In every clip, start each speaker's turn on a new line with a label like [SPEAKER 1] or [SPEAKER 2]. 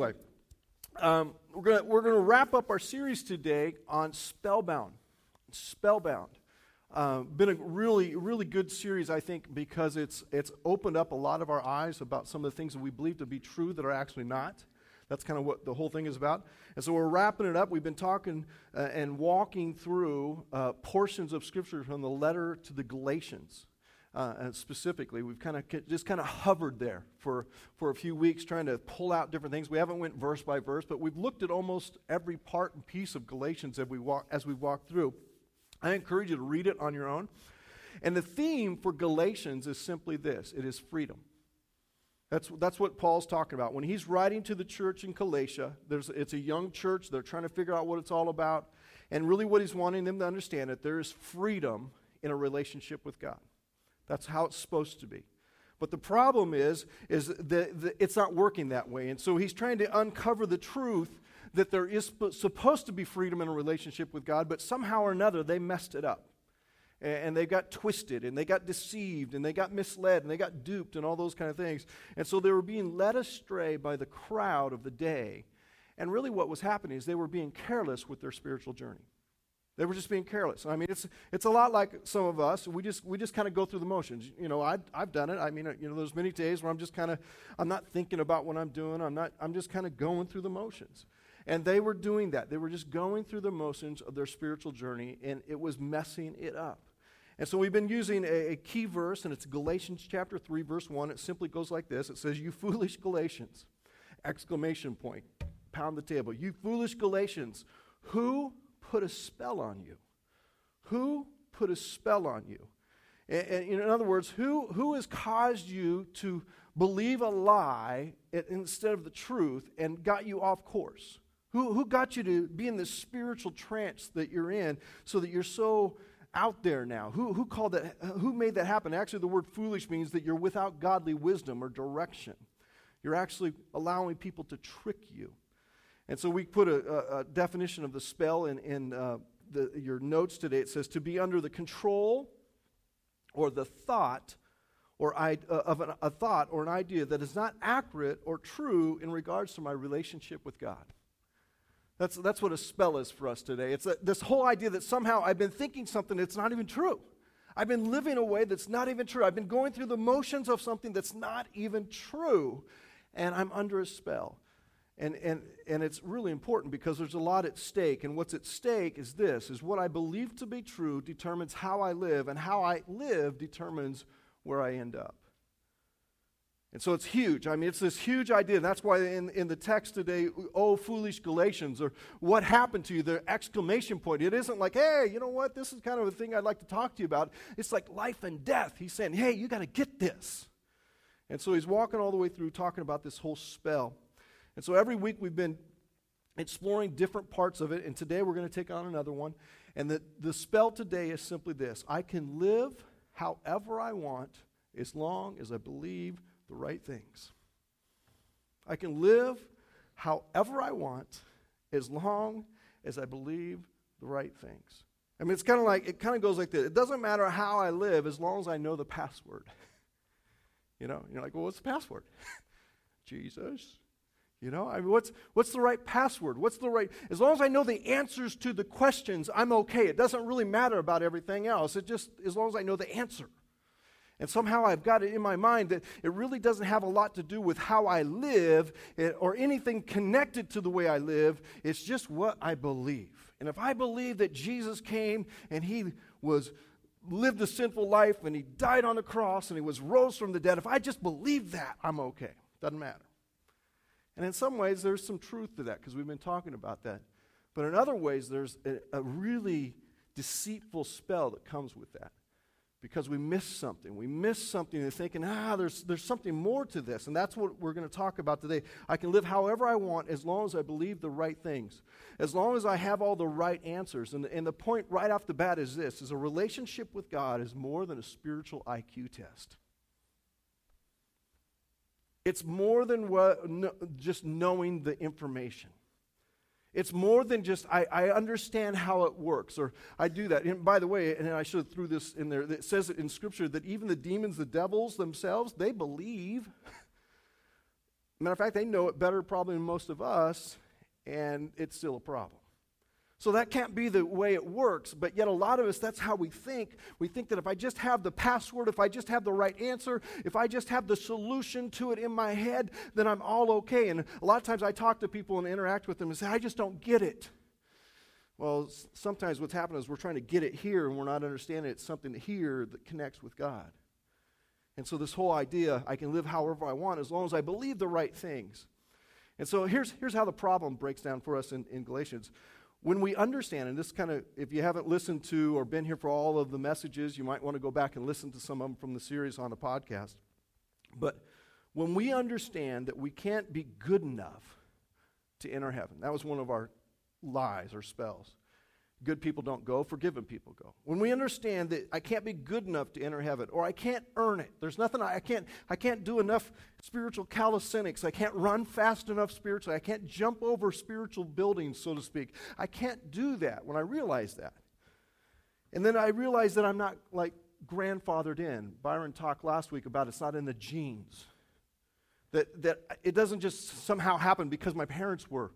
[SPEAKER 1] Anyway, um, we're going we're gonna wrap up our series today on Spellbound. Spellbound. Uh, been a really, really good series, I think, because it's, it's opened up a lot of our eyes about some of the things that we believe to be true that are actually not. That's kind of what the whole thing is about. And so we're wrapping it up. We've been talking uh, and walking through uh, portions of Scripture from the letter to the Galatians uh, specifically. We've kind of just kind of hovered there for, for a few weeks trying to pull out different things. We haven't went verse by verse, but we've looked at almost every part and piece of Galatians as we walk, as we walk through. I encourage you to read it on your own. And the theme for Galatians is simply this it is freedom. That's, that's what Paul's talking about. When he's writing to the church in Galatia, there's, it's a young church. They're trying to figure out what it's all about. And really, what he's wanting them to understand that there is freedom in a relationship with God. That's how it's supposed to be. But the problem is, is that it's not working that way. And so he's trying to uncover the truth that there is supposed to be freedom in a relationship with God, but somehow or another they messed it up. And they got twisted, and they got deceived, and they got misled, and they got duped, and all those kind of things. And so they were being led astray by the crowd of the day. And really, what was happening is they were being careless with their spiritual journey. They were just being careless. I mean, it's, it's a lot like some of us. We just, we just kind of go through the motions. You know, I, I've done it. I mean, you know, there's many days where I'm just kind of, I'm not thinking about what I'm doing. I'm, not, I'm just kind of going through the motions. And they were doing that. They were just going through the motions of their spiritual journey, and it was messing it up. And so we've been using a, a, key verse, and it's Galatians chapter 3, verse 1. It simply goes like this It says, You foolish Galatians! Exclamation point. Pound the table. You foolish Galatians, who put a spell on you? Who put a spell on you? And, and in other words, who, who has caused you to believe a lie instead of the truth and got you off course? Who, who got you to be in this spiritual trance that you're in so that you're so out there now? Who, who called that? Who made that happen? Actually, the word foolish means that you're without godly wisdom or direction. You're actually allowing people to trick you. And so we put a, a, a definition of the spell in, in uh, the, your notes today. It says to be under the control or the thought or I, uh, of an, a thought or an idea that is not accurate or true in regards to my relationship with God. That's, that's what a spell is for us today. It's a, this whole idea that somehow I've been thinking something that's not even true. I've been living a way that's not even true. I've been going through the motions of something that's not even true, and I'm under a spell. And, and, and it's really important because there's a lot at stake. And what's at stake is this is what I believe to be true determines how I live, and how I live determines where I end up. And so it's huge. I mean, it's this huge idea. And that's why in, in the text today, oh, foolish Galatians, or what happened to you, the exclamation point. It isn't like, hey, you know what? This is kind of a thing I'd like to talk to you about. It's like life and death. He's saying, hey, you got to get this. And so he's walking all the way through talking about this whole spell. And so every week we've been exploring different parts of it, and today we're going to take on another one. And the, the spell today is simply this I can live however I want as long as I believe the right things. I can live however I want as long as I believe the right things. I mean, it's kind of like, it kind of goes like this. It doesn't matter how I live as long as I know the password. you know, you're like, well, what's the password? Jesus. You know, I mean, what's, what's the right password? What's the right, as long as I know the answers to the questions, I'm okay. It doesn't really matter about everything else. It just, as long as I know the answer. And somehow I've got it in my mind that it really doesn't have a lot to do with how I live eh, or anything connected to the way I live. It's just what I believe. And if I believe that Jesus came and he was lived a sinful life and he died on the cross and he was rose from the dead, if I just believe that, I'm okay. Doesn't matter. And in some ways, there's some truth to that because we've been talking about that. But in other ways, there's a, a really deceitful spell that comes with that because we miss something. We miss something and thinking, ah, there's, there's something more to this. And that's what we're going to talk about today. I can live however I want as long as I believe the right things, as long as I have all the right answers. And, and the point right off the bat is this, is a relationship with God is more than a spiritual IQ test. It's more than what, no, just knowing the information. It's more than just, I, I understand how it works, or I do that. And by the way, and I should have threw this in there, it says in Scripture that even the demons, the devils themselves, they believe. Matter of fact, they know it better probably than most of us, and it's still a problem. So that can't be the way it works, but yet a lot of us, that's how we think. We think that if I just have the password, if I just have the right answer, if I just have the solution to it in my head, then I'm all okay. And a lot of times I talk to people and interact with them and say, I just don't get it. Well, sometimes what's happening is we're trying to get it here and we're not understanding it's something here that connects with God. And so, this whole idea, I can live however I want as long as I believe the right things. And so, here's, here's how the problem breaks down for us in, in Galatians. When we understand, and this kind of, if you haven't listened to or been here for all of the messages, you might want to go back and listen to some of them from the series on the podcast. But when we understand that we can't be good enough to enter heaven, that was one of our lies or spells good people don't go, forgiven people go. When we understand that I can't be good enough to enter heaven, or I can't earn it, there's nothing I, I, can't I can't do enough spiritual calisthenics, I can't run fast enough spiritually, I can't jump over spiritual buildings, so to speak. I can't do that when I realize that. And then I realize that I'm not like grandfathered in. Byron talked last week about it's not in the genes. That, that it doesn't just somehow happen because my parents were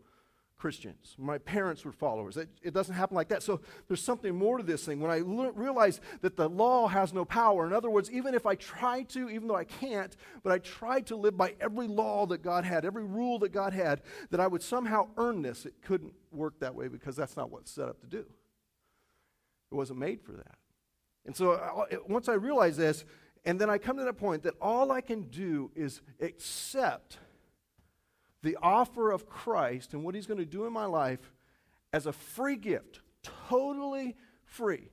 [SPEAKER 1] Christians. My parents were followers. It, it, doesn't happen like that. So there's something more to this thing. When I l- realize that the law has no power, in other words, even if I try to, even though I can't, but I try to live by every law that God had, every rule that God had, that I would somehow earn this, it couldn't work that way because that's not what's set up to do. It wasn't made for that. And so I, uh, once I realize this, and then I come to that point that all I can do is accept the offer of Christ and what He's going to do in my life as a free gift, totally free.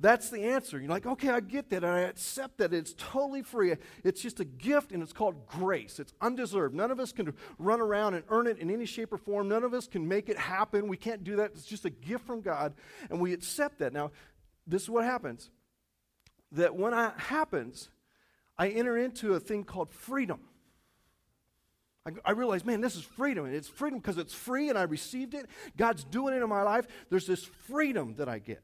[SPEAKER 1] That's the answer. You're like, okay, I get that. And I accept that. It's totally free. It's just a gift, and it's called grace. It's undeserved. None of us can run around and earn it in any shape or form. None of us can make it happen. We can't do that. It's just a gift from God, and we accept that. Now, this is what happens that when that happens, I enter into a thing called freedom. I, I man, this is freedom. And it's freedom because it's free and I received it. God's doing it in my life. There's this freedom that I get.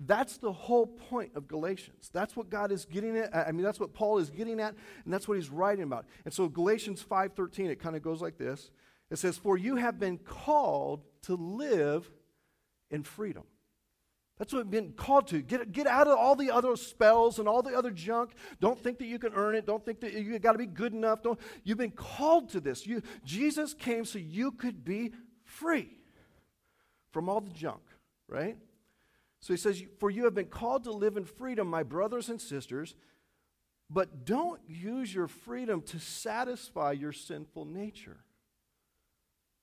[SPEAKER 1] That's the whole point of Galatians. That's what God is getting at. I mean, that's what Paul is getting at, and that's what he's writing about. And so Galatians 5:13, it kind of goes like this. It says, For you have been called to live in freedom. That's what we've been called to. Get, get out of all the other spells and all the other junk. Don't think that you can earn it. Don't think that you got to be good enough. Don't, you've been called to this. You, Jesus came so you could be free from all the junk, right? So he says, For you have been called to live in freedom, my brothers and sisters, but don't use your freedom to satisfy your sinful nature.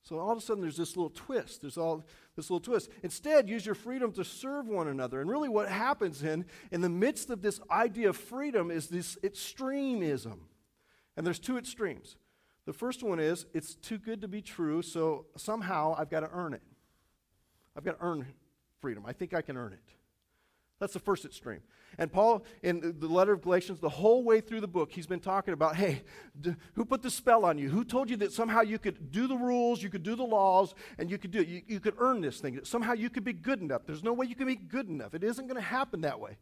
[SPEAKER 1] So all of a sudden, there's this little twist. There's all this little twist. Instead, use your freedom to serve one another. And really, what happens in in the midst of this idea of freedom is this extremism. And there's two extremes. The first one is it's too good to be true, so somehow I've got to earn it. I've got to earn freedom. I think I can earn it. That's the first extreme. And Paul, in the letter of Galatians, the whole way through the book, he's been talking about hey, d- who put the spell on you? Who told you that somehow you could do the rules, you could do the laws, and you could do it? You, you could earn this thing. Somehow you could be good enough. There's no way you can be good enough. It isn't going to happen that way.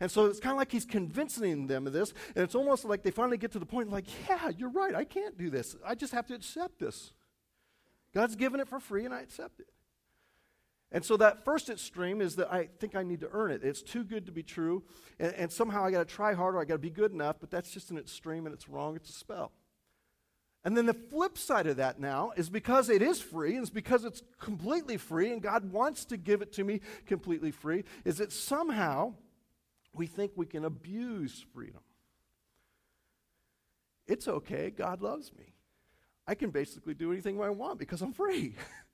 [SPEAKER 1] And so it's kind of like he's convincing them of this, and it's almost like they finally get to the point like, yeah, you're right. I can't do this. I just have to accept this. God's given it for free, and I accept it. And so that first extreme is that I think I need to earn it. It's too good to be true. And, and somehow I got to try harder. I got to be good enough. But that's just an extreme and it's wrong. It's a spell. And then the flip side of that now is because it is free, and it's because it's completely free, and God wants to give it to me completely free, is that somehow we think we can abuse freedom. It's okay. God loves me. I can basically do anything I want because I'm free.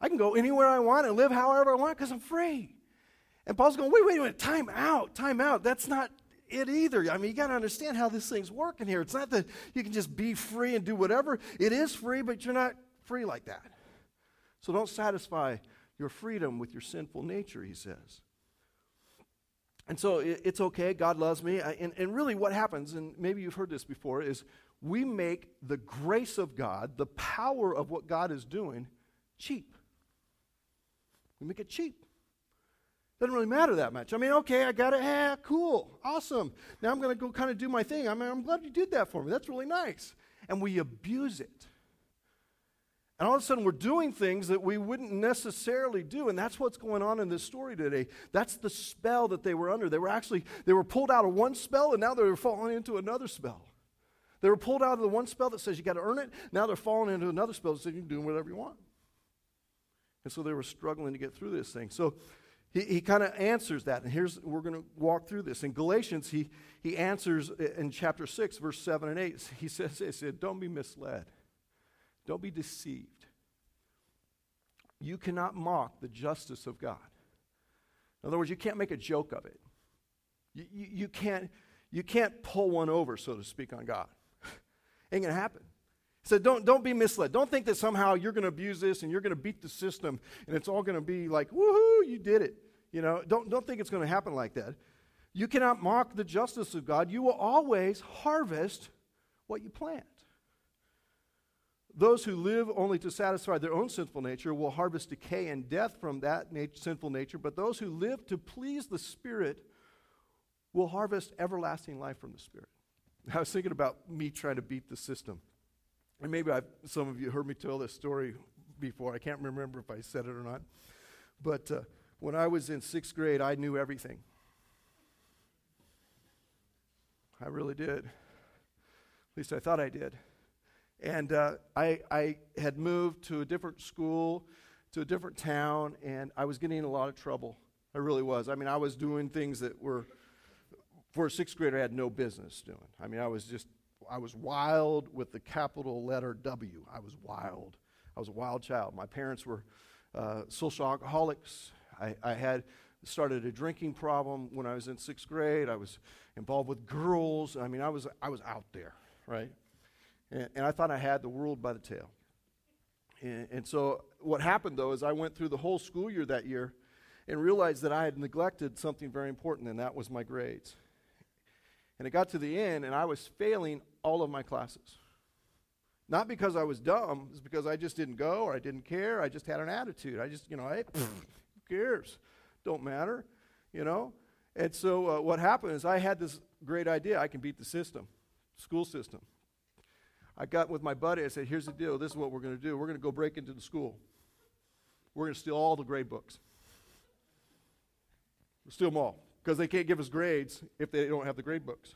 [SPEAKER 1] I can go anywhere I want and live however I want because I'm free. And Paul's going, wait, wait, wait, time out, time out. That's not it either. I mean, you got to understand how this thing's working here. It's not that you can just be free and do whatever. It is free, but you're not free like that. So don't satisfy your freedom with your sinful nature, he says. And so it's okay. God loves me. And, and really, what happens, and maybe you've heard this before, is we make the grace of God, the power of what God is doing, cheap. We make it cheap. Doesn't really matter that much. I mean, okay, I got it. Yeah, cool, awesome. Now I'm going to go kind of do my thing. I mean, I'm glad you did that for me. That's really nice. and we abuse it. And all of a sudden, we're doing things that we wouldn't necessarily do. And that's what's going on in this story today. That's the spell that they were under. They were actually, they were pulled out of one spell, and now they're falling into another spell. They were pulled out of the one spell that says you got to earn it. Now they're falling into another spell that says you can do whatever you want. And so they were struggling to get through this thing. So he, he kind of answers that. And here's, we're going to walk through this. In Galatians, he, he answers uh, in chapter 6, verse 7 and 8. He says, said, Don't be misled. Don't be deceived. You cannot mock the justice of God. In other words, you can't make a joke of it. You, you, you can't, you can't pull one over, so to speak, on God. Ain't going to happen. Said, don't, don't be misled. Don't think that somehow you're going to abuse this and you're going to beat the system and it's all going to be like, woohoo, you did it. You know, don't, don't think it's going to happen like that. You cannot mock the justice of God. You will always harvest what you plant. Those who live only to satisfy their own sinful nature will harvest decay and death from that nat- sinful nature, but those who live to please the Spirit will harvest everlasting life from the Spirit. I was thinking about me trying to beat the system. And maybe I've, some of you heard me tell this story before. I can't remember if I said it or not. But uh, when I was in sixth grade, I knew everything. I really did. At least I thought I did. And uh, I, I had moved to a different school, to a different town, and I was getting in a lot of trouble. I really was. I mean, I was doing things that were, for a sixth grader, I had no business doing. I mean, I was just, I was wild with the capital letter W. I was wild. I was a wild child. My parents were uh, social alcoholics. I, I had started a drinking problem when I was in sixth grade. I was involved with girls. I mean, I was, I was out there, right? And, and I thought I had the world by the tail. And, and so what happened, though, is I went through the whole school year that year and realized that I had neglected something very important, and that was my grades. And it got to the end, and I was failing all of my classes. Not because I was dumb, it's because I just didn't go or I didn't care. I just had an attitude. I just, you know, hey, who cares? Don't matter, you know? And so uh, what happened is I had this great idea I can beat the system, school system. I got with my buddy. I said, Here's the deal. This is what we're going to do. We're going to go break into the school. We're going to steal all the grade books. We'll steal them all because they can't give us grades if they don't have the grade books.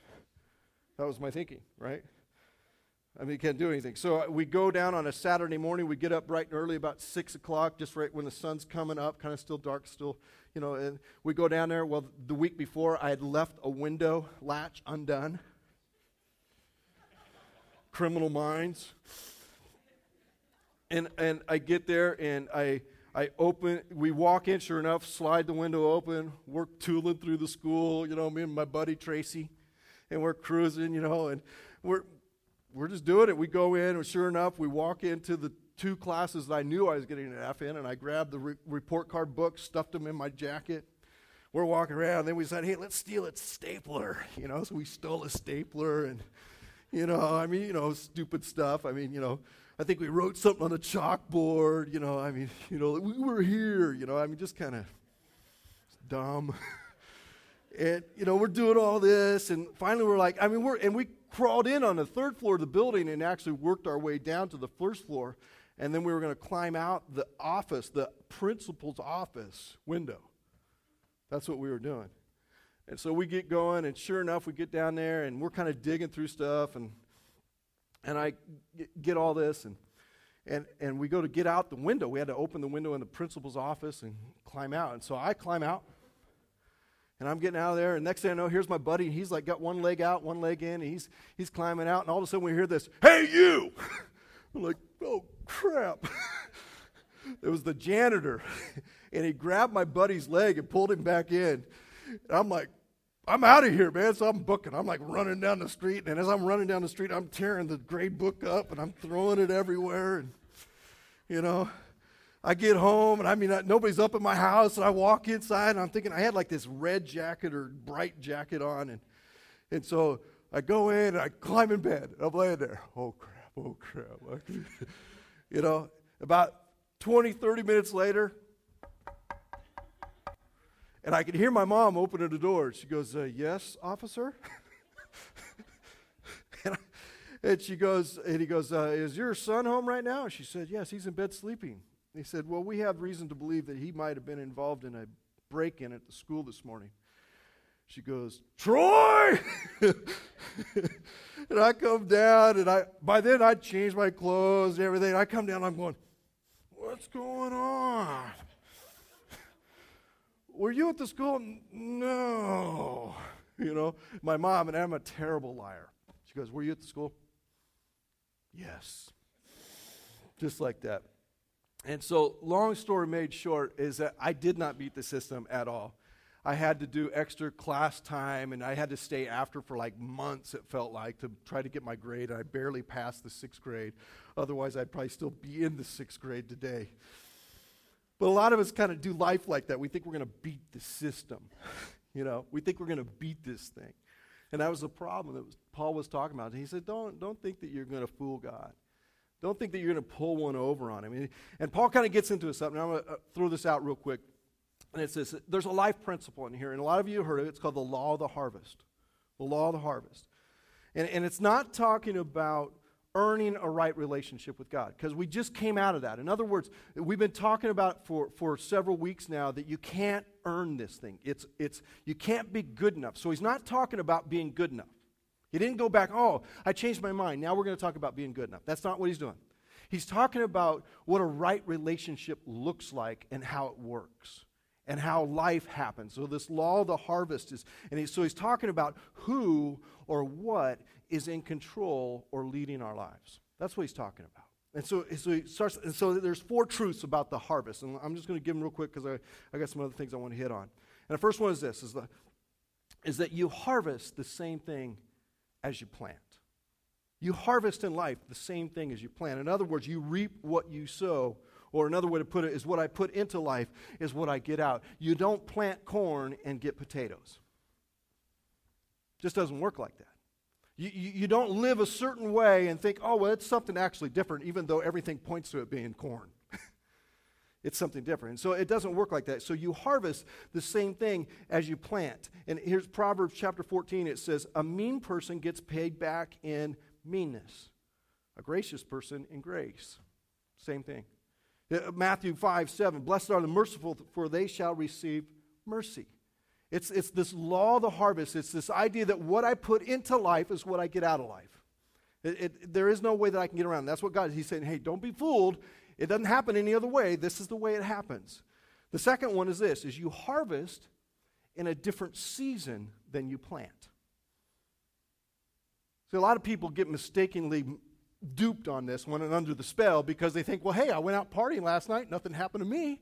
[SPEAKER 1] That was my thinking, right? I mean, you can't do anything. So uh, we go down on a Saturday morning. We get up bright and early, about 6 o'clock, just right when the sun's coming up, kind of still dark, still, you know. And we go down there. Well, the week before, I had left a window latch undone criminal minds. And, and I get there and I, I open, we walk in, sure enough, slide the window open. We're tooling through the school, you know, me and my buddy Tracy, and we're cruising, you know, and we're, we're just doing it. We go in, and sure enough, we walk into the two classes that I knew I was getting an F in, and I grabbed the re- report card books, stuffed them in my jacket. We're walking around, and then we said, hey, let's steal a stapler, you know, so we stole a stapler, and you know, I mean, you know, stupid stuff. I mean, you know, I think we wrote something on the chalkboard. You know, I mean, you know, we were here. You know, I mean, just kind of dumb. and you know, we're doing all this, and finally, we're like, I mean, we're and we crawled in on the third floor of the building and actually worked our way down to the first floor, and then we were going to climb out the office, the principal's office window. That's what we were doing. And so we get going, and sure enough, we get down there, and we're kind of digging through stuff, and and I get all this, and and and we go to get out the window. We had to open the window in the principal's office and climb out. And so I climb out, and I'm getting out of there. And next thing I know, here's my buddy. And he's like got one leg out, one leg in. he's he's climbing out, and all of a sudden we hear this, "Hey, you!" I'm like, "Oh crap!" it was the janitor, and he grabbed my buddy's leg and pulled him back in. And I'm like, I'm out of here, man. So I'm booking. I'm like running down the street. And as I'm running down the street, I'm tearing the grade book up and I'm throwing it everywhere. And, you know, I get home and I mean, I, nobody's up in my house. And I walk inside and I'm thinking I had like this red jacket or bright jacket on. And, and so I go in and I climb in bed. And I'm laying there. Oh, crap. Oh, crap. you know, about 20, 30 minutes later, and I could hear my mom opening the door. She goes, uh, Yes, officer? and, I, and she goes, and he goes, uh, Is your son home right now? She said, Yes, he's in bed sleeping. he said, Well, we have reason to believe that he might have been involved in a break in at the school this morning. She goes, Troy! and I come down, and I by then I'd changed my clothes and everything. I come down, I'm going, What's going on? Were you at the school? No. You know, my mom, and I'm a terrible liar. She goes, Were you at the school? Yes. Just like that. And so, long story made short, is that I did not beat the system at all. I had to do extra class time and I had to stay after for like months, it felt like, to try to get my grade. And I barely passed the sixth grade. Otherwise, I'd probably still be in the sixth grade today. But a lot of us kind of do life like that. We think we're going to beat the system. you know, we think we're going to beat this thing. And that was the problem that was, Paul was talking about. He said, don't, don't think that you're going to fool God. Don't think that you're going to pull one over on him. And Paul kind of gets into something. I'm going to uh, throw this out real quick. And it says, there's a life principle in here, and a lot of you heard of it. It's called the law of the harvest. The law of the harvest. And, and it's not talking about earning a right relationship with God, because we just came out of that. In other words, we've been talking about for, for several weeks now that you can't earn this thing. It's, it's, you can't be good enough. So he's not talking about being good enough. He didn't go back, oh, I changed my mind. Now we're going to talk about being good enough. That's not what he's doing. He's talking about what a right relationship looks like and how it works and how life happens. So, this law of the harvest is, and he, so he's talking about who or what is in control or leading our lives. That's what he's talking about. And so, so he starts, and so there's four truths about the harvest. And I'm just going to give them real quick because I, I got some other things I want to hit on. And the first one is this is, the, is that you harvest the same thing as you plant. You harvest in life the same thing as you plant. In other words, you reap what you sow or another way to put it is what I put into life is what I get out. You don't plant corn and get potatoes. Just doesn't work like that. You, you, you, don't live a certain way and think, oh, well, it's something actually different, even though everything points to it being corn. it's something different. And so it doesn't work like that. So you harvest the same thing as you plant. And here's Proverbs chapter 14. It says, A mean person gets paid back in meanness, a gracious person in grace. Same thing. Uh, Matthew 5 7. Blessed are the merciful, for they shall receive mercy. It's, it's this law of the harvest. It's this idea that what I put into life is what I get out of life. It, it, there is no way that I can get around. That's what God, is. He's saying, hey, don't be fooled. It doesn't happen any other way. This is the way it happens. The second one is this, is you harvest in a different season than you plant. See, a lot of people get mistakenly duped on this one and under the spell because they think, well, hey, I went out partying last night, nothing happened to me.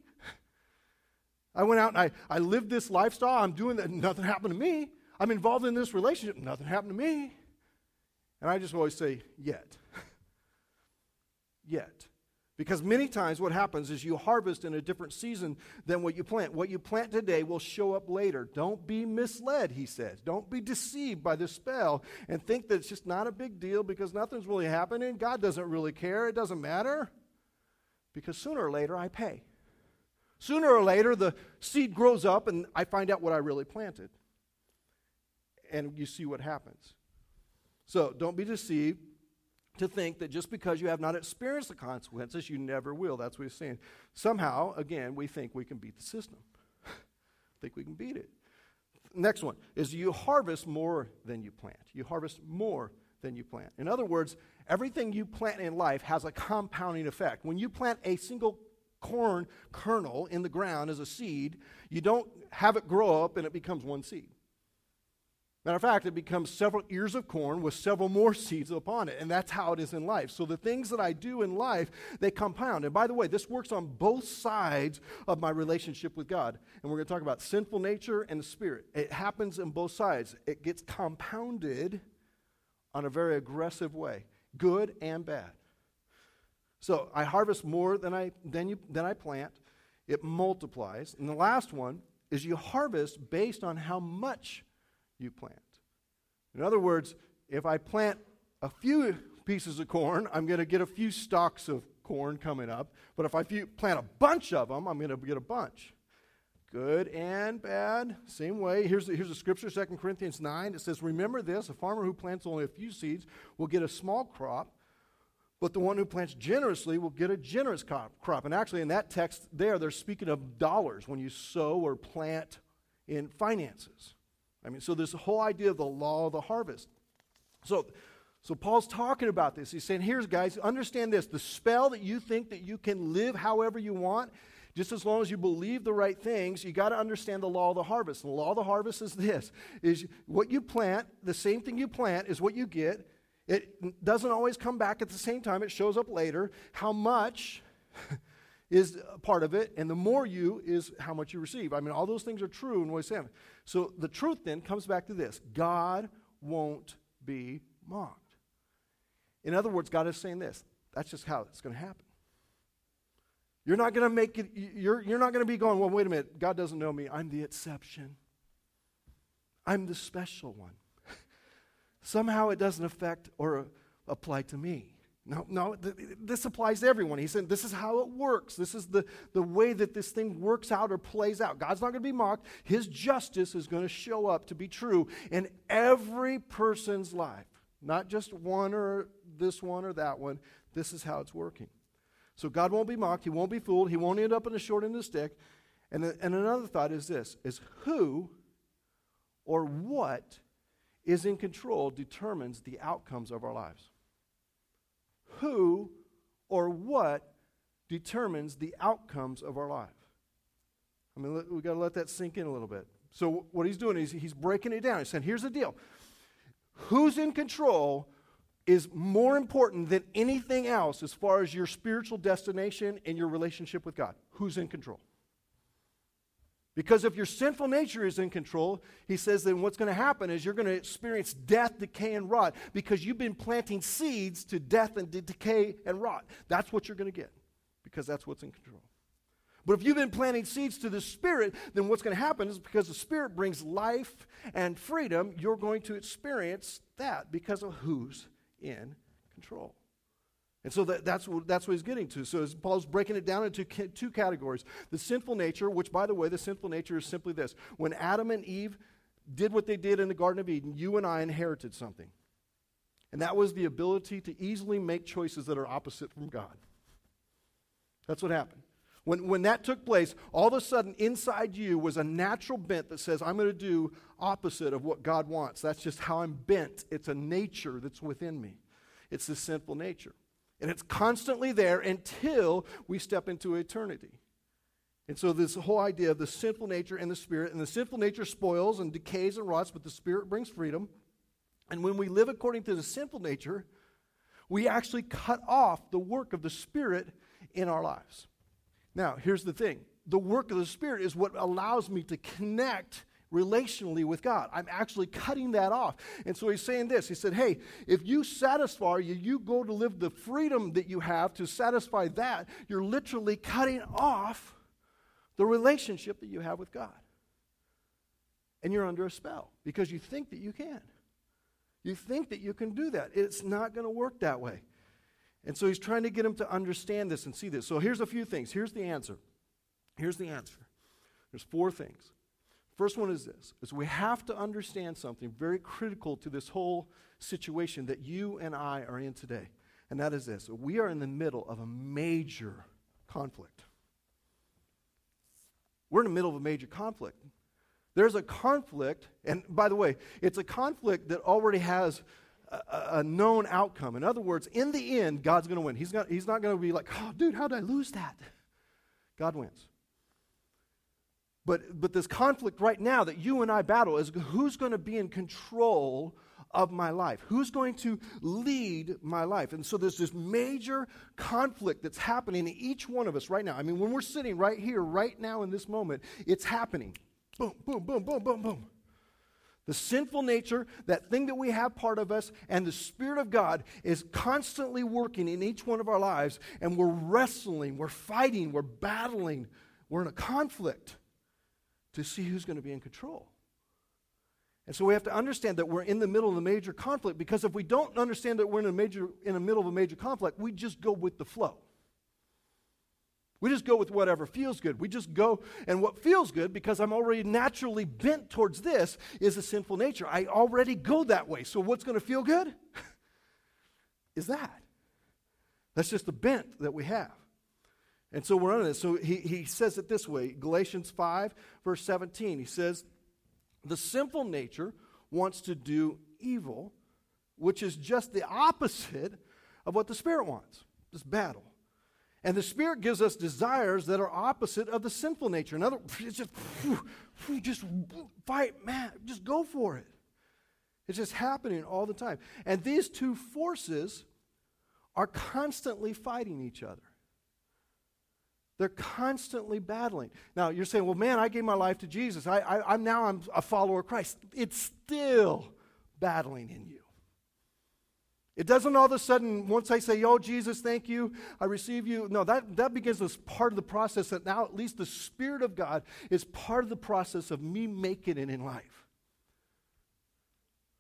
[SPEAKER 1] I went out and I, I lived this lifestyle, I'm doing that, nothing happened to me. I'm involved in this relationship, nothing happened to me. And I just always say, yet. yet. Because many times what happens is you harvest in a different season than what you plant. What you plant today will show up later. Don't be misled, he says. Don't be deceived by the spell and think that it's just not a big deal because nothing's really happening. God doesn't really care. It doesn't matter. Because sooner or later I pay. Sooner or later the seed grows up and I find out what I really planted. And you see what happens. So don't be deceived to think that just because you have not experienced the consequences, you never will. That's what he's saying. Somehow, again, we think we can beat the system. think we can beat it. Next one is you harvest more than you plant. You harvest more than you plant. In other words, everything you plant in life has a compounding effect. When you plant a single corn kernel in the ground as a seed, you don't have it grow up and it becomes one seed. Matter of fact, it becomes several ears of corn with several more seeds upon it. And that's how it is in life. So the things that I do in life, they compound. And by the way, this works on both sides of my relationship with God. And we're going to talk about sinful nature and the spirit. It happens in both sides, it gets compounded on a very aggressive way, good and bad. So I harvest more than I, than, you, than I plant, it multiplies. And the last one is you harvest based on how much you plant. In other words, if I plant a few pieces of corn, I'm going to get a few stalks of corn coming up. But if I plant a bunch of them, I'm going to get a bunch. good and bad, same way. Here's, here's a scripture, 2 Corinthians 9. It says, Remember this a farmer who plants only a few seeds will get a small crop, but the one who plants generously will get a generous crop. And actually, in that text there, they're speaking of dollars when you sow or plant in finances. I mean, so this whole idea of the law of the harvest. So, so Paul's talking about this. He's saying, here's guys, understand this. The spell that you think that you can live however you want, just as long as you believe the right things, you got to understand the law of the harvest. And the law of the harvest is this is what you plant, the same thing you plant is what you get. It doesn't always come back at the same time, it shows up later. How much is part of it, and the more you is how much you receive. I mean, all those things are true in what he's saying. So the truth then comes back to this God won't be mocked. In other words, God is saying this that's just how it's going to happen. You're not going to make it, you're, you're not going to be going, well, wait a minute, God doesn't know me. I'm the exception. I'm the special one. Somehow it doesn't affect or apply to me. No, no, th- this applies to everyone. He said, This is how it works. This is the, the way that this thing works out or plays out. God's not going to be mocked. His justice is going to show up to be true in every person's life, not just one or this one or that one. This is how it's working. So God won't be mocked. He won't be fooled. He won't end up in the short end of the stick. And, and another thought is this is who or what is in control determines the outcomes of our lives who or what determines the outcomes of our life. I mean, we've got to let that sink in a little bit. So, what he's doing is he's breaking it down. He's saying, here's the deal who's in control is more important than anything else as far as your spiritual destination and your relationship with God. Who's in control? Because if your sinful nature is in control, he says then what's going to happen is you're going to experience death, decay, and rot because you've been planting seeds to death and to decay and rot. That's what you're going to get because that's what's in control. But if you've been planting seeds to the Spirit, then what's going to happen is because the Spirit brings life and freedom, you're going to experience that because of who's in control. And so that, that's, what, that's what he's getting to. So Paul's breaking it down into two categories. The sinful nature, which, by the way, the sinful nature is simply this. When Adam and Eve did what they did in the Garden of Eden, you and I inherited something. And that was the ability to easily make choices that are opposite from God. That's what happened. When, when that took place, all of a sudden inside you was a natural bent that says, I'm going to do opposite of what God wants. That's just how I'm bent. It's a nature that's within me, it's the sinful nature. And it's constantly there until we step into eternity. And so, this whole idea of the sinful nature and the spirit, and the sinful nature spoils and decays and rots, but the spirit brings freedom. And when we live according to the sinful nature, we actually cut off the work of the spirit in our lives. Now, here's the thing the work of the spirit is what allows me to connect relationally with God. I'm actually cutting that off. And so he's saying this He said, Hey, if you satisfy you, you go to live the freedom that you have to satisfy that, you're literally cutting off the relationship that you have with God. And you're under a spell because you think that you can. You think that you can do that. It's not going to work that way. And so he's trying to get him to understand this and see this. So here's a few things. Here's the answer. Here's the answer. There's four things. First one is this is we have to understand something very critical to this whole situation that you and I are in today. And that is this. We are in the middle of a major conflict. We're in the middle of a major conflict. There's a conflict, and by the way, it's a conflict that already has a, a known outcome. In other words, in the end, God's going to win. He's, he's not going to be like, oh, dude, how did I lose that? God wins. But, but this conflict right now that you and I battle is who's going to be in control of my life? Who's going to lead my life? And so there's this major conflict that's happening in each one of us right now. I mean, when we're sitting right here, right now in this moment, it's happening. Boom, boom, boom, boom, boom, boom. The sinful nature, that thing that we have part of us, and the Spirit of God is constantly working in each one of our lives, and we're wrestling, we're fighting, we're battling, we're in a conflict to see who's going to be in control. And so we have to understand that we're in the middle of a major conflict because if we don't understand that we're in, a major, in the middle of a major conflict, we just go with the flow. We just go with whatever feels good. We just go, and what feels good, because I'm already naturally bent towards this, is a sinful nature. I already go that way. So what's going to feel good? is that. That's just the bent that we have. And so we're on this. So he, he says it this way Galatians 5, verse 17. He says, The sinful nature wants to do evil, which is just the opposite of what the Spirit wants this battle. And the Spirit gives us desires that are opposite of the sinful nature. In other words, it's just, just fight, man, just go for it. It's just happening all the time. And these two forces are constantly fighting each other. They're constantly battling. Now you're saying, "Well, man, I gave my life to Jesus. I, I, am now I'm a follower of Christ." It's still battling in you. It doesn't all of a sudden, once I say, "Oh, Jesus, thank you, I receive you." No, that that begins as part of the process. That now at least the Spirit of God is part of the process of me making it in life.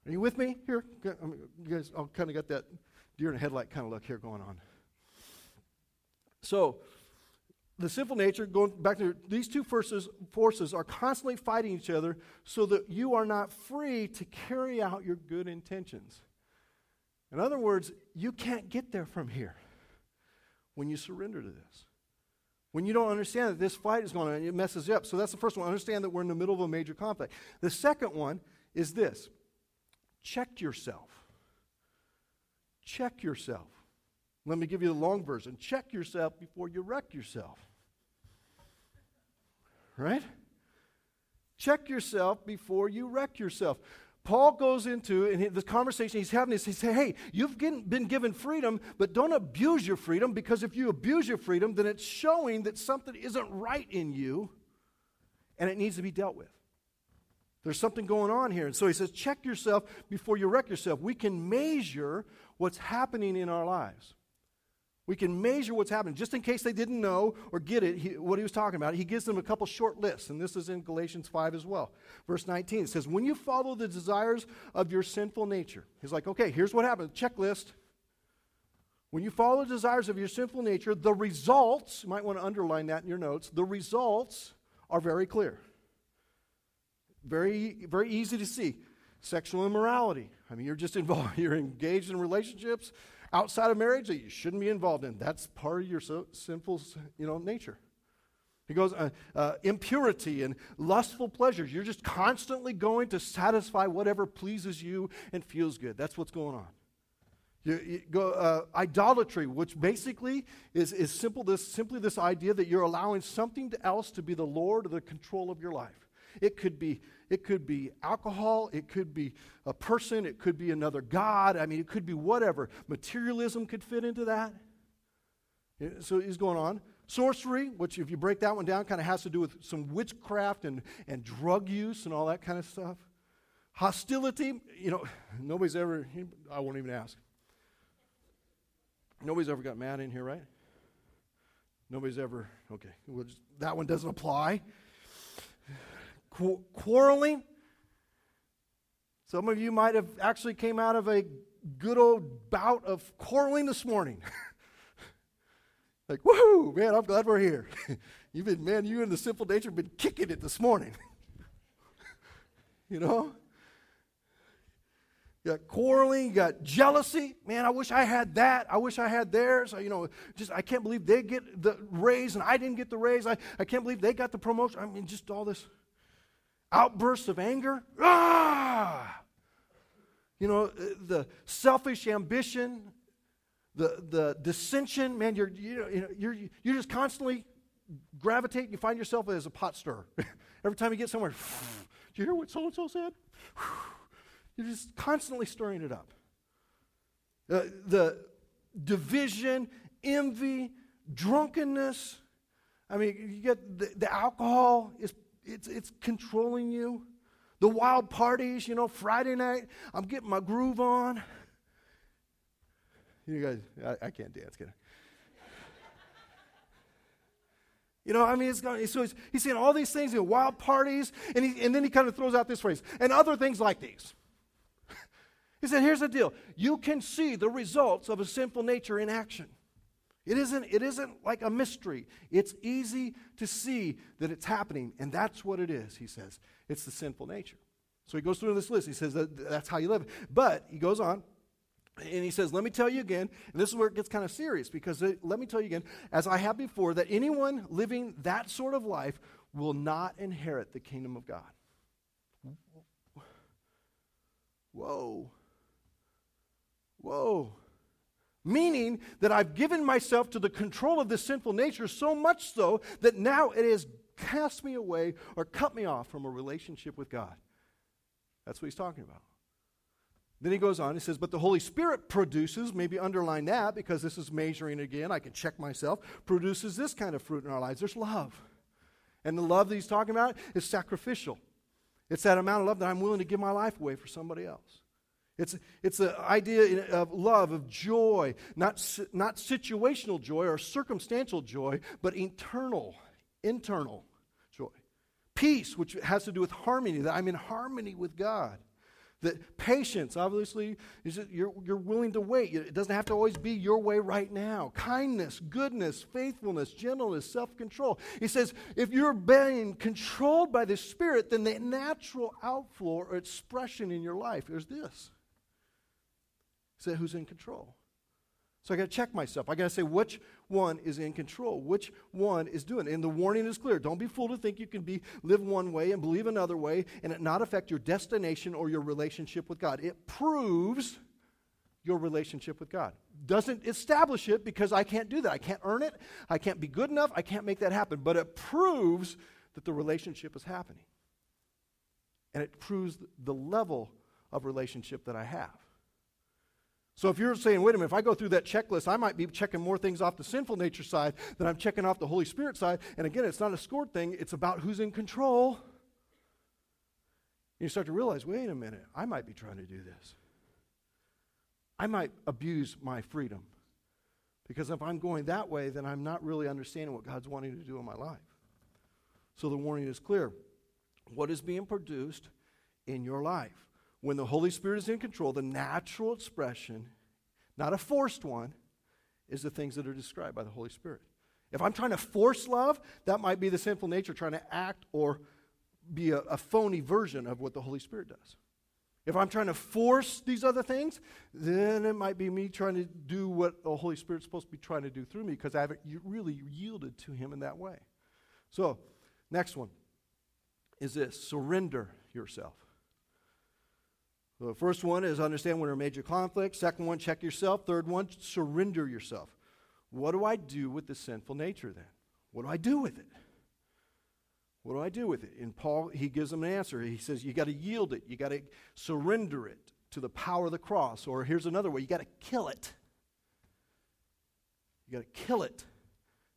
[SPEAKER 1] Are you with me here? Um, you guys all kind of got that deer in a headlight kind of look here going on. So the sinful nature, going back to these two forces, forces are constantly fighting each other so that you are not free to carry out your good intentions. In other words, you can't get there from here when you surrender to this. When you don't understand that this fight is going on, it messes you up. So that's the first one. Understand that we're in the middle of a major conflict. The second one is this check yourself. Check yourself. Let me give you the long version. Check yourself before you wreck yourself right? Check yourself before you wreck yourself. Paul goes into in this conversation he's having this. He says, "Hey, you've been given freedom, but don't abuse your freedom because if you abuse your freedom, then it's showing that something isn't right in you, and it needs to be dealt with. There's something going on here." And so he says, "Check yourself before you wreck yourself. We can measure what's happening in our lives." We can measure what's happening. Just in case they didn't know or get it, he, what he was talking about, he gives them a couple short lists, and this is in Galatians 5 as well. Verse 19 it says, When you follow the desires of your sinful nature, he's like, okay, here's what happens checklist. When you follow the desires of your sinful nature, the results, you might want to underline that in your notes, the results are very clear. Very, very easy to see. Sexual immorality. I mean, you're just involved, you're engaged in relationships outside of marriage that you shouldn't be involved in. That's part of your so, sinful you know, nature. He goes, uh, uh, impurity and lustful pleasures. You're just constantly going to satisfy whatever pleases you and feels good. That's what's going on. You, you go, uh, idolatry, which basically is, is simple this, simply this idea that you're allowing something else to be the Lord or the control of your life. It could be it could be alcohol, it could be a person, it could be another god. I mean, it could be whatever. Materialism could fit into that. So he's going on. Sorcery, which if you break that one down, kind of has to do with some witchcraft and, and drug use and all that kind of stuff. Hostility, you know, nobody's ever, I won't even ask. Nobody's ever got mad in here, right? Nobody's ever, okay, well, just, that one doesn't apply. Qu- quarreling. Some of you might have actually came out of a good old bout of quarreling this morning. like, woohoo, man, I'm glad we're here. You've been, man, you and the sinful nature have been kicking it this morning. you know? You got quarreling, you got jealousy. Man, I wish I had that. I wish I had theirs. You know, just I can't believe they get the raise and I didn't get the raise. I, I can't believe they got the promotion. I mean, just all this outbursts of anger. Ah! You know, uh, the selfish ambition, the, the dissension, man, you're, you know, you're, you're just constantly gravitating. You find yourself as a pot stirrer. Every time you get somewhere, do you hear what so and so said? You're just constantly stirring it up. Uh, the division, envy, drunkenness. I mean, you get the, the alcohol is it's, it's controlling you. The wild parties, you know, Friday night, I'm getting my groove on. You guys, I, I can't dance, can I? You know, I mean, it's going, so he's, he's saying all these things, you know, wild parties, and, he, and then he kind of throws out this phrase, and other things like these. he said, here's the deal. You can see the results of a sinful nature in action. It isn't, it isn't like a mystery. It's easy to see that it's happening, and that's what it is, he says. It's the sinful nature. So he goes through this list. He says that that's how you live. But he goes on, and he says, Let me tell you again, and this is where it gets kind of serious, because it, let me tell you again, as I have before, that anyone living that sort of life will not inherit the kingdom of God. Whoa. Whoa. Meaning that I've given myself to the control of this sinful nature so much so that now it has cast me away or cut me off from a relationship with God. That's what he's talking about. Then he goes on, he says, But the Holy Spirit produces, maybe underline that because this is measuring again, I can check myself, produces this kind of fruit in our lives. There's love. And the love that he's talking about is sacrificial. It's that amount of love that I'm willing to give my life away for somebody else. It's, it's the idea of love, of joy, not, not situational joy or circumstantial joy, but internal, internal joy. Peace, which has to do with harmony, that I'm in harmony with God. That patience, obviously, you're, you're willing to wait. It doesn't have to always be your way right now. Kindness, goodness, faithfulness, gentleness, self control. He says, if you're being controlled by the Spirit, then the natural outflow or expression in your life is this. Said, who's in control? So I got to check myself. I got to say which one is in control, which one is doing. And the warning is clear. Don't be fooled to think you can be live one way and believe another way and it not affect your destination or your relationship with God. It proves your relationship with God. Doesn't establish it because I can't do that. I can't earn it. I can't be good enough. I can't make that happen. But it proves that the relationship is happening. And it proves the level of relationship that I have. So if you're saying, wait a minute, if I go through that checklist, I might be checking more things off the sinful nature side than I'm checking off the Holy Spirit side. And again, it's not a scored thing, it's about who's in control. You start to realize, wait a minute, I might be trying to do this. I might abuse my freedom. Because if I'm going that way, then I'm not really understanding what God's wanting to do in my life. So the warning is clear. What is being produced in your life? When the Holy Spirit is in control, the natural expression, not a forced one, is the things that are described by the Holy Spirit. If I'm trying to force love, that might be the sinful nature trying to act or be a, a, phony version of what the Holy Spirit does. If I'm trying to force these other things, then it might be me trying to do what the Holy Spirit's supposed to be trying to do through me because I haven't really yielded to Him in that way. So, next one is this surrender yourself. The first one is understand when there are major conflicts. Second one, check yourself. Third one, surrender yourself. What do I do with the sinful nature then? What do I do with it? What do I do with it? And Paul, he gives them an answer. He says, You got to yield it. You got to surrender it to the power of the cross. Or here's another way you got to kill it. You got to kill it.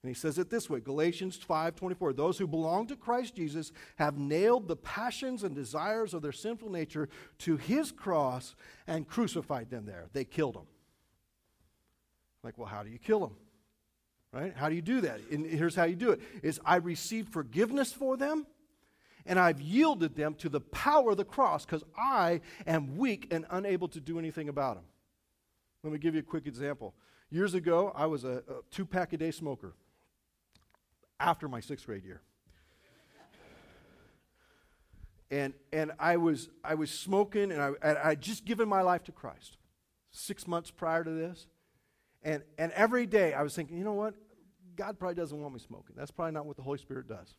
[SPEAKER 1] And he says it this way Galatians 5:24 Those who belong to Christ Jesus have nailed the passions and desires of their sinful nature to his cross and crucified them there. They killed him. Like, well, how do you kill him? Right? How do you do that? And here's how you do it is I received forgiveness for them and I've yielded them to the power of the cross because I am weak and unable to do anything about them. Let me give you a quick example. Years ago, I was a, a two pack a day smoker after my sixth grade year. And, and I, was, I was smoking, and I, and I just given my life to Christ six months prior to this. And, and every day I was thinking, you know what? God probably doesn't want me smoking. That's probably not what the Holy Spirit does.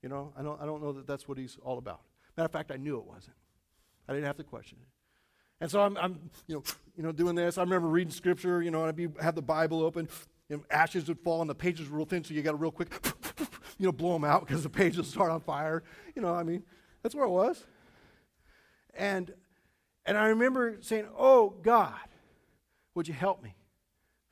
[SPEAKER 1] You know, I don't, I don't know that that's what He's all about. Matter of fact, I knew it wasn't. I didn't have to question it. And so I'm, I'm you, know, you know, doing this. I remember reading scripture, you know, and I'd be, have the Bible open, you know, ashes would fall and the pages were real thin, so you got to real quick, you know, blow them out because the pages start on fire. You know, I mean, that's where it was. And, and I remember saying, Oh, God, would you help me?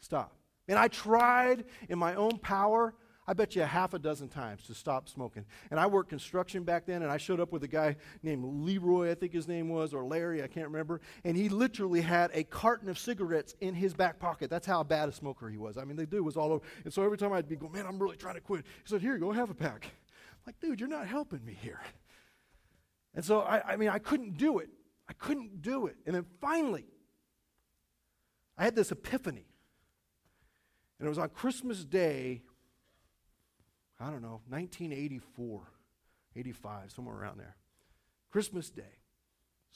[SPEAKER 1] Stop. And I tried in my own power I bet you a half a dozen times to stop smoking. And I worked construction back then, and I showed up with a guy named Leroy, I think his name was, or Larry, I can't remember. And he literally had a carton of cigarettes in his back pocket. That's how bad a smoker he was. I mean, the dude was all over. And so every time I'd be going, man, I'm really trying to quit. He said, here, go have a pack. I'm like, dude, you're not helping me here. And so, I, I mean, I couldn't do it. I couldn't do it. And then finally, I had this epiphany. And it was on Christmas Day, I don't know, 1984, 85, somewhere around there. Christmas Day,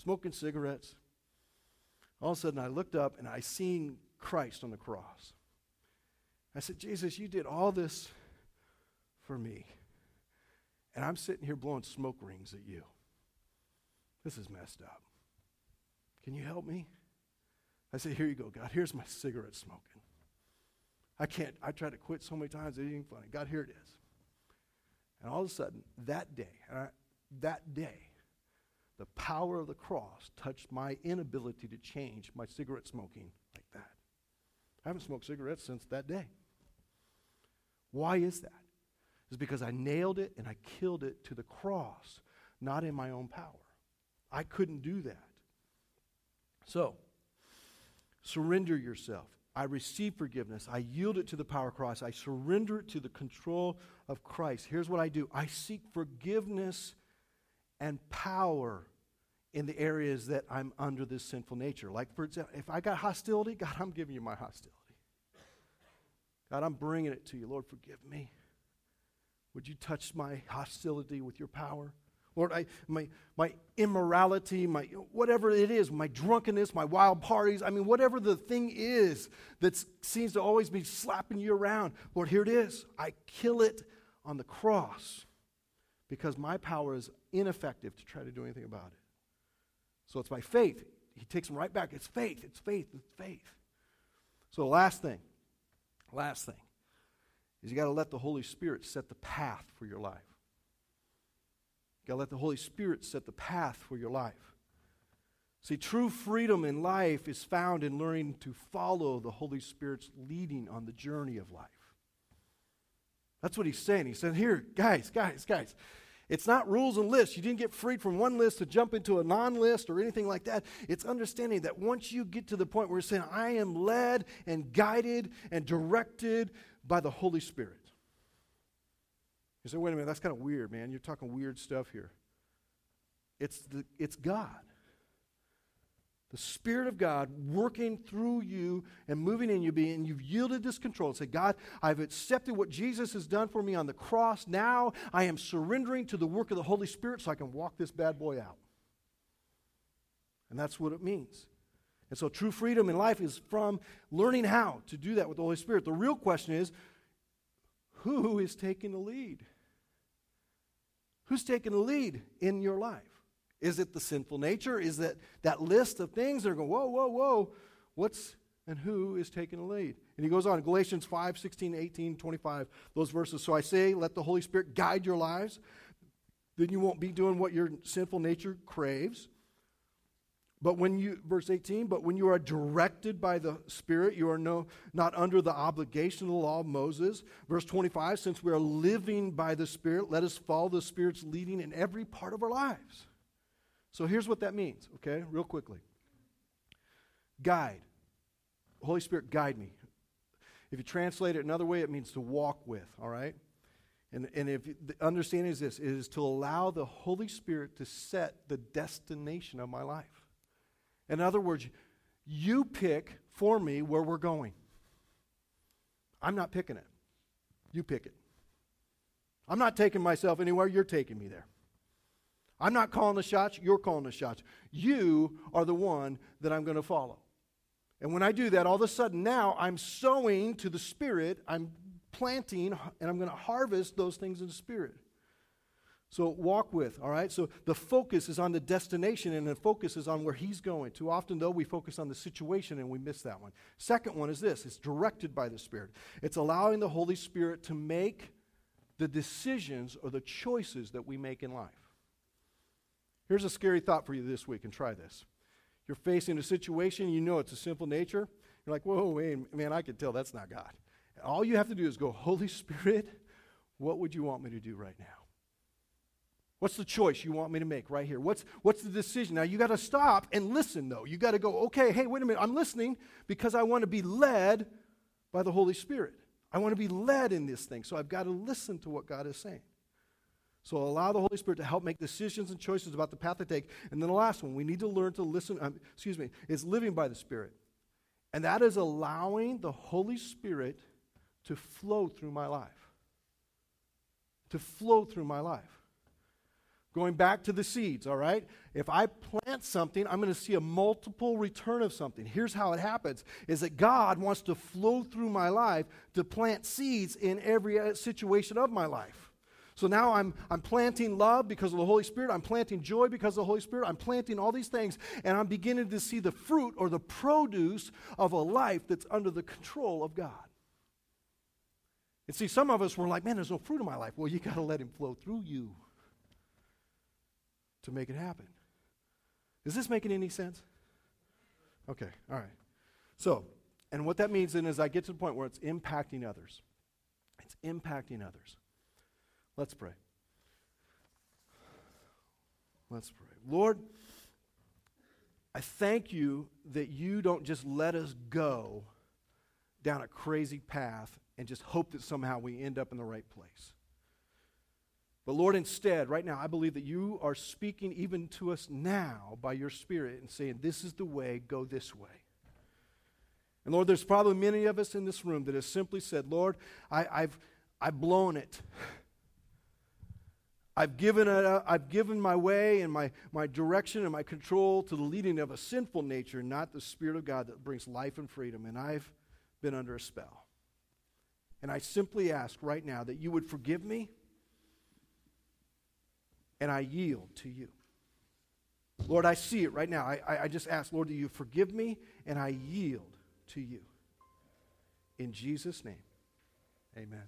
[SPEAKER 1] smoking cigarettes. All of a sudden, I looked up and I seen Christ on the cross. I said, Jesus, you did all this for me. And I'm sitting here blowing smoke rings at you. This is messed up. Can you help me? I said, Here you go, God. Here's my cigarette smoking. I can't, I tried to quit so many times, it ain't funny. God, here it is. And all of a sudden, that day, I, that day, the power of the cross touched my inability to change my cigarette smoking like that. I haven't smoked cigarettes since that day. Why is that? It's because I nailed it and I killed it to the cross, not in my own power. I couldn't do that. So, surrender yourself. I receive forgiveness. I yield it to the power of Christ. I surrender it to the control of Christ. Here's what I do I seek forgiveness and power in the areas that I'm under this sinful nature. Like, for example, if I got hostility, God, I'm giving you my hostility. God, I'm bringing it to you. Lord, forgive me. Would you touch my hostility with your power? Lord, I, my, my immorality, my whatever it is, my drunkenness, my wild parties, I mean, whatever the thing is that seems to always be slapping you around, Lord, here it is. I kill it on the cross because my power is ineffective to try to do anything about it. So it's by faith. He takes them right back. It's faith, it's faith, it's faith. So the last thing, last thing, is you got to let the Holy Spirit set the path for your life. You got to let the Holy Spirit set the path for your life. See, true freedom in life is found in learning to follow the Holy Spirit's leading on the journey of life. That's what he's saying. He said, Here, guys, guys, guys, it's not rules and lists. You didn't get freed from one list to jump into a non list or anything like that. It's understanding that once you get to the point where you're saying, I am led and guided and directed by the Holy Spirit. You say, wait a minute, that's kind of weird, man. You're talking weird stuff here. It's, the, it's God. The Spirit of God working through you and moving in you, being you've yielded this control and say, God, I've accepted what Jesus has done for me on the cross. Now I am surrendering to the work of the Holy Spirit so I can walk this bad boy out. And that's what it means. And so true freedom in life is from learning how to do that with the Holy Spirit. The real question is who is taking the lead? Who's taking the lead in your life? Is it the sinful nature? Is that that list of things that are going, whoa, whoa, whoa, what's and who is taking the lead? And he goes on, Galatians 5, 16, 18, 25, those verses. So I say, let the Holy Spirit guide your lives. Then you won't be doing what your sinful nature craves. But when you, verse 18, but when you are directed by the Spirit, you are no, not under the obligation of the law of Moses. Verse 25, since we are living by the Spirit, let us follow the Spirit's leading in every part of our lives. So here's what that means, okay, real quickly. Guide. Holy Spirit, guide me. If you translate it another way, it means to walk with, all right? And, and if the understanding is this, is to allow the Holy Spirit to set the destination of my life. In other words, you pick for me where we're going. I'm not picking it. You pick it. I'm not taking myself anywhere, you're taking me there. I'm not calling the shots, you're calling the shots. You are the one that I'm going to follow. And when I do that, all of a sudden now I'm sowing to the Spirit, I'm planting, and I'm going to harvest those things in the Spirit. So walk with, all right? So the focus is on the destination and the focus is on where he's going. Too often, though, we focus on the situation and we miss that one. Second one is this it's directed by the Spirit, it's allowing the Holy Spirit to make the decisions or the choices that we make in life. Here's a scary thought for you this week, and try this. You're facing a situation, you know it's a sinful nature. You're like, whoa, wait, man, I can tell that's not God. All you have to do is go, Holy Spirit, what would you want me to do right now? What's the choice you want me to make right here? What's, what's the decision? Now, you got to stop and listen, though. You got to go, okay, hey, wait a minute. I'm listening because I want to be led by the Holy Spirit. I want to be led in this thing. So I've got to listen to what God is saying. So allow the Holy Spirit to help make decisions and choices about the path to take. And then the last one, we need to learn to listen, um, excuse me, is living by the Spirit. And that is allowing the Holy Spirit to flow through my life. To flow through my life. Going back to the seeds, all right? If I plant something, I'm going to see a multiple return of something. Here's how it happens is that God wants to flow through my life to plant seeds in every uh, situation of my life. So now I'm, I'm planting love because of the Holy Spirit. I'm planting joy because of the Holy Spirit. I'm planting all these things, and I'm beginning to see the fruit or the produce of a life that's under the control of God. And see, some of us were like, man, there's no fruit in my life. Well, you got to let Him flow through you to make it happen. Is this making any sense? Okay, all right. So, and what that means then is I get to the point where it's impacting others. It's impacting others. Let's pray. Let's pray. Lord, I thank you that you don't just let us go down a crazy path and just hope that somehow we end up in the right place. But Lord, instead, right now, I believe that you are speaking even to us now by your Spirit and saying, This is the way, go this way. And Lord, there's probably many of us in this room that have simply said, Lord, I, have I've blown it. I've given, a, uh, I've given my way and my, my direction and my control to the leading of a sinful nature, not the Spirit of God that brings life and freedom. And I've been under a spell. And I simply ask right now that you would forgive me and I yield to you. Lord, I see it right now. I, I, I just ask, Lord, that you forgive me and I yield to you. In Jesus' name, amen.